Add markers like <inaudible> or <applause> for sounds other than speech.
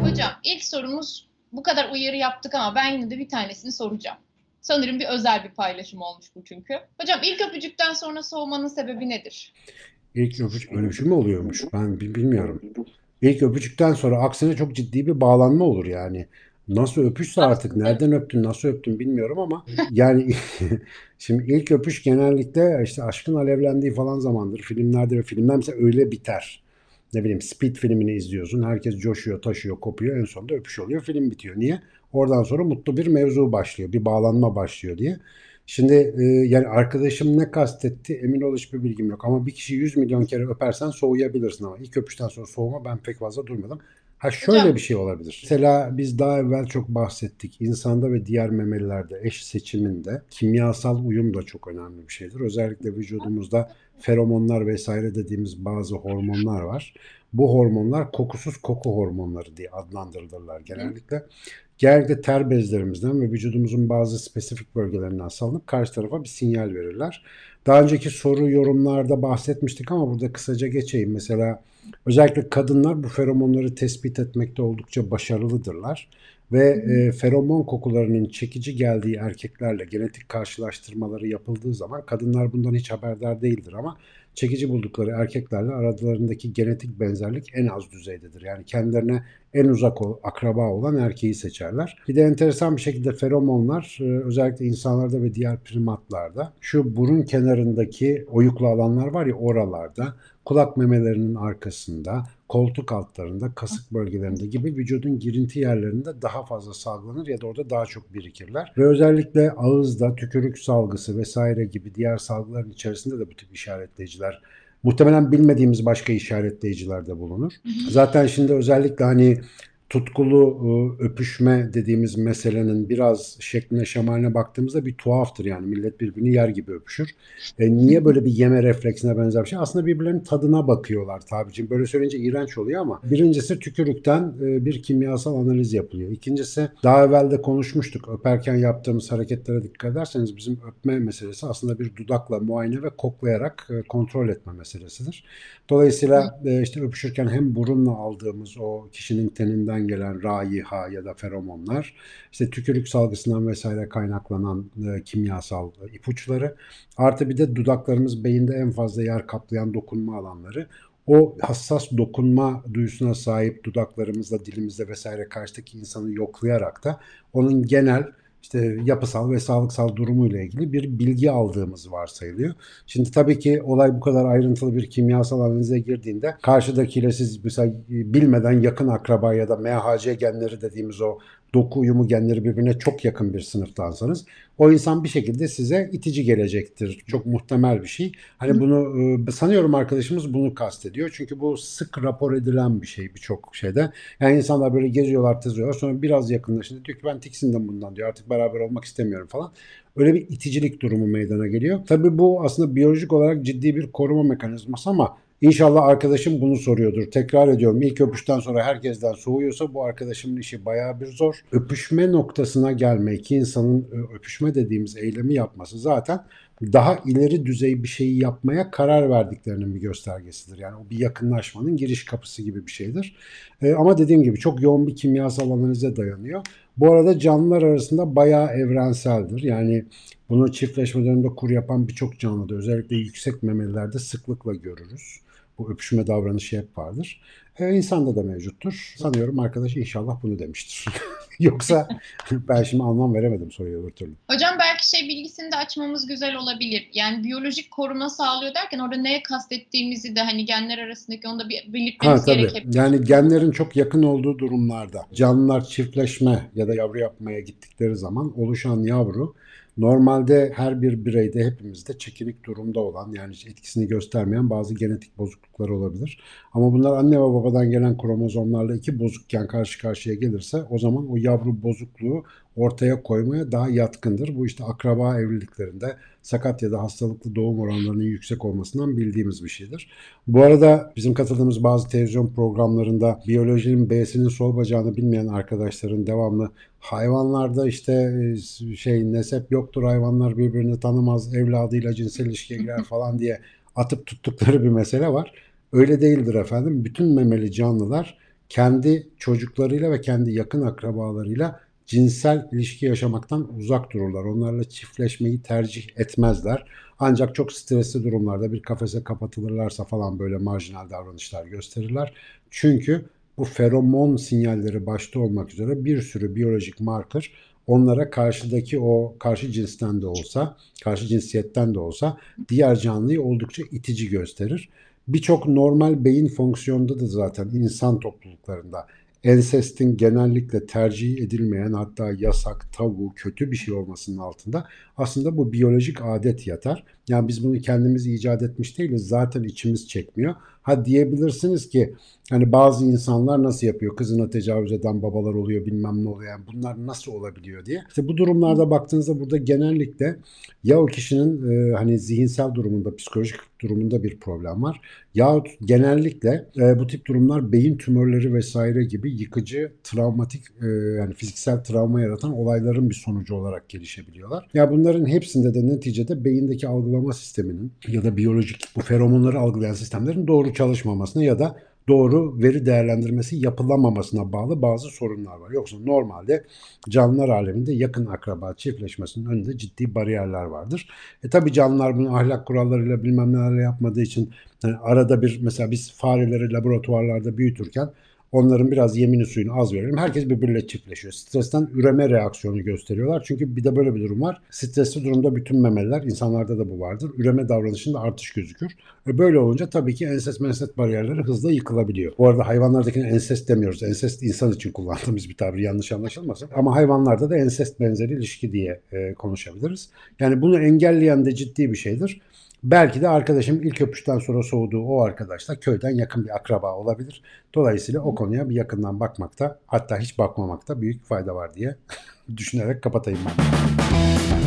Hocam ilk sorumuz bu kadar uyarı yaptık ama ben yine de bir tanesini soracağım. Sanırım bir özel bir paylaşım olmuş bu çünkü. Hocam ilk öpücükten sonra soğumanın sebebi nedir? İlk öpücük öyle bir şey mi oluyormuş? Ben bi- bilmiyorum. İlk öpücükten sonra aksine çok ciddi bir bağlanma olur yani. Nasıl öpüşse artık nereden öptün nasıl öptün bilmiyorum ama yani <laughs> şimdi ilk öpüş genellikle işte aşkın alevlendiği falan zamandır. Filmlerde ve filmler mesela öyle biter. Ne bileyim Speed filmini izliyorsun. Herkes coşuyor, taşıyor, kopuyor. En sonunda öpüş oluyor. Film bitiyor. Niye? Oradan sonra mutlu bir mevzu başlıyor. Bir bağlanma başlıyor diye. Şimdi e, yani arkadaşım ne kastetti emin ol hiçbir bilgim yok. Ama bir kişi 100 milyon kere öpersen soğuyabilirsin ama ilk öpüşten sonra soğuma ben pek fazla durmadım. Ha şöyle Hocam- bir şey olabilir. Mesela biz daha evvel çok bahsettik. İnsanda ve diğer memelilerde eş seçiminde kimyasal uyum da çok önemli bir şeydir. Özellikle vücudumuzda feromonlar vesaire dediğimiz bazı hormonlar var. Bu hormonlar kokusuz koku hormonları diye adlandırılırlar genellikle. Genellikle ter bezlerimizden ve vücudumuzun bazı spesifik bölgelerinden salınıp karşı tarafa bir sinyal verirler. Daha önceki soru yorumlarda bahsetmiştik ama burada kısaca geçeyim. Mesela özellikle kadınlar bu feromonları tespit etmekte oldukça başarılıdırlar. Ve e, feromon kokularının çekici geldiği erkeklerle genetik karşılaştırmaları yapıldığı zaman kadınlar bundan hiç haberdar değildir ama çekici buldukları erkeklerle aralarındaki genetik benzerlik en az düzeydedir. Yani kendilerine en uzak ol- akraba olan erkeği seçerler. Bir de enteresan bir şekilde feromonlar e, özellikle insanlarda ve diğer primatlarda şu burun kenarındaki oyuklu alanlar var ya oralarda kulak memelerinin arkasında, koltuk altlarında, kasık bölgelerinde gibi vücudun girinti yerlerinde daha fazla salgılanır ya da orada daha çok birikirler. Ve özellikle ağızda tükürük salgısı vesaire gibi diğer salgıların içerisinde de bu tip işaretleyiciler muhtemelen bilmediğimiz başka işaretleyiciler de bulunur. Zaten şimdi özellikle hani tutkulu e, öpüşme dediğimiz meselenin biraz şekline şemaline baktığımızda bir tuhaftır yani millet birbirini yer gibi öpüşür. E, niye böyle bir yeme refleksine benzer bir şey? Aslında birbirlerinin tadına bakıyorlar tabicim. Böyle söyleyince iğrenç oluyor ama birincisi tükürükten e, bir kimyasal analiz yapılıyor. İkincisi daha evvel de konuşmuştuk. Öperken yaptığımız hareketlere dikkat ederseniz bizim öpme meselesi aslında bir dudakla muayene ve koklayarak e, kontrol etme meselesidir. Dolayısıyla işte öpüşürken hem burunla aldığımız o kişinin teninden gelen raiha ya da feromonlar, işte tükürük salgısından vesaire kaynaklanan e, kimyasal e, ipuçları, artı bir de dudaklarımız beyinde en fazla yer kaplayan dokunma alanları. O hassas dokunma duyusuna sahip dudaklarımızla, dilimizle vesaire karşıdaki insanı yoklayarak da onun genel işte yapısal ve sağlıksal durumuyla ilgili bir bilgi aldığımız varsayılıyor. Şimdi tabii ki olay bu kadar ayrıntılı bir kimyasal analize girdiğinde karşıdakiyle siz mesela bilmeden yakın akraba ya da MHC genleri dediğimiz o doku uyumu genleri birbirine çok yakın bir sınıftansanız o insan bir şekilde size itici gelecektir. Çok muhtemel bir şey. Hani bunu e, sanıyorum arkadaşımız bunu kastediyor. Çünkü bu sık rapor edilen bir şey birçok şeyde. Yani insanlar böyle geziyorlar, teziyorlar. Sonra biraz yakınlaşınca diyor ki ben tiksindim bundan diyor. Artık beraber olmak istemiyorum falan. Öyle bir iticilik durumu meydana geliyor. Tabii bu aslında biyolojik olarak ciddi bir koruma mekanizması ama İnşallah arkadaşım bunu soruyordur. Tekrar ediyorum ilk öpüşten sonra herkesten soğuyorsa bu arkadaşımın işi bayağı bir zor. Öpüşme noktasına gelme, iki insanın ö- öpüşme dediğimiz eylemi yapması zaten daha ileri düzey bir şeyi yapmaya karar verdiklerinin bir göstergesidir. Yani o bir yakınlaşmanın giriş kapısı gibi bir şeydir. E, ama dediğim gibi çok yoğun bir kimyasal analize dayanıyor. Bu arada canlılar arasında bayağı evrenseldir. Yani bunu çiftleşme döneminde kur yapan birçok canlıda özellikle yüksek memelilerde sıklıkla görürüz. Bu öpüşme davranışı hep vardır. E, insanda da mevcuttur. Sanıyorum arkadaş inşallah bunu demiştir. <laughs> Yoksa <laughs> ben şimdi anlam veremedim soruya öbür türlü. Hocam belki şey bilgisini de açmamız güzel olabilir. Yani biyolojik koruma sağlıyor derken orada neye kastettiğimizi de hani genler arasındaki onu da bir Ha belirtmemiz tabii. gerekebilir. Yani genlerin çok yakın olduğu durumlarda canlılar çiftleşme ya da yavru yapmaya gittikleri zaman oluşan yavru normalde her bir bireyde hepimizde çekinik durumda olan yani etkisini göstermeyen bazı genetik bozukluklar olabilir. Ama bunlar anne ve babadan gelen kromozomlarla iki bozukken karşı karşıya gelirse o zaman o yavru bozukluğu ortaya koymaya daha yatkındır. Bu işte akraba evliliklerinde sakat ya da hastalıklı doğum oranlarının yüksek olmasından bildiğimiz bir şeydir. Bu arada bizim katıldığımız bazı televizyon programlarında biyolojinin B'sinin sol bacağını bilmeyen arkadaşların devamlı hayvanlarda işte e, şey nesep yoktur hayvanlar birbirini tanımaz evladıyla cinsel ilişkiye girer <laughs> falan diye atıp tuttukları bir mesele var. Öyle değildir efendim. Bütün memeli canlılar kendi çocuklarıyla ve kendi yakın akrabalarıyla cinsel ilişki yaşamaktan uzak dururlar. Onlarla çiftleşmeyi tercih etmezler. Ancak çok stresli durumlarda bir kafese kapatılırlarsa falan böyle marjinal davranışlar gösterirler. Çünkü bu feromon sinyalleri başta olmak üzere bir sürü biyolojik marker onlara karşıdaki o karşı cinsten de olsa, karşı cinsiyetten de olsa diğer canlıyı oldukça itici gösterir. Birçok normal beyin fonksiyonunda da zaten insan topluluklarında ensestin genellikle tercih edilmeyen hatta yasak, tabu, kötü bir şey olmasının altında aslında bu biyolojik adet yatar. Yani biz bunu kendimiz icat etmiş değiliz. Zaten içimiz çekmiyor. Ha diyebilirsiniz ki hani bazı insanlar nasıl yapıyor? Kızına tecavüz eden babalar oluyor bilmem ne oluyor. Yani bunlar nasıl olabiliyor diye. İşte bu durumlarda baktığınızda burada genellikle ya o kişinin e, hani zihinsel durumunda, psikolojik durumunda bir problem var. Yahut genellikle e, bu tip durumlar beyin tümörleri vesaire gibi yıkıcı, travmatik e, yani fiziksel travma yaratan olayların bir sonucu olarak gelişebiliyorlar. Ya bunların hepsinde de neticede beyindeki algılama sisteminin ya da biyolojik bu feromonları algılayan sistemlerin doğru çalışmamasına ya da doğru veri değerlendirmesi yapılamamasına bağlı bazı sorunlar var. Yoksa normalde canlılar aleminde yakın akraba çiftleşmesinin önünde ciddi bariyerler vardır. E tabi canlılar bunu ahlak kurallarıyla bilmem nelerle yapmadığı için yani arada bir mesela biz fareleri laboratuvarlarda büyütürken Onların biraz yemini suyunu az verelim. Herkes birbiriyle çiftleşiyor. Stresten üreme reaksiyonu gösteriyorlar. Çünkü bir de böyle bir durum var. Stresli durumda bütün memeliler, insanlarda da bu vardır. Üreme davranışında artış gözükür. Ve böyle olunca tabii ki ensest mensest bariyerleri hızla yıkılabiliyor. Bu arada hayvanlardakine ensest demiyoruz. Ensest insan için kullandığımız bir tabir yanlış anlaşılmasın. Ama hayvanlarda da ensest benzeri ilişki diye e, konuşabiliriz. Yani bunu engelleyen de ciddi bir şeydir. Belki de arkadaşım ilk öpüşten sonra soğuduğu o arkadaş da köyden yakın bir akraba olabilir. Dolayısıyla o konuya bir yakından bakmakta hatta hiç bakmamakta büyük fayda var diye <laughs> düşünerek kapatayım ben.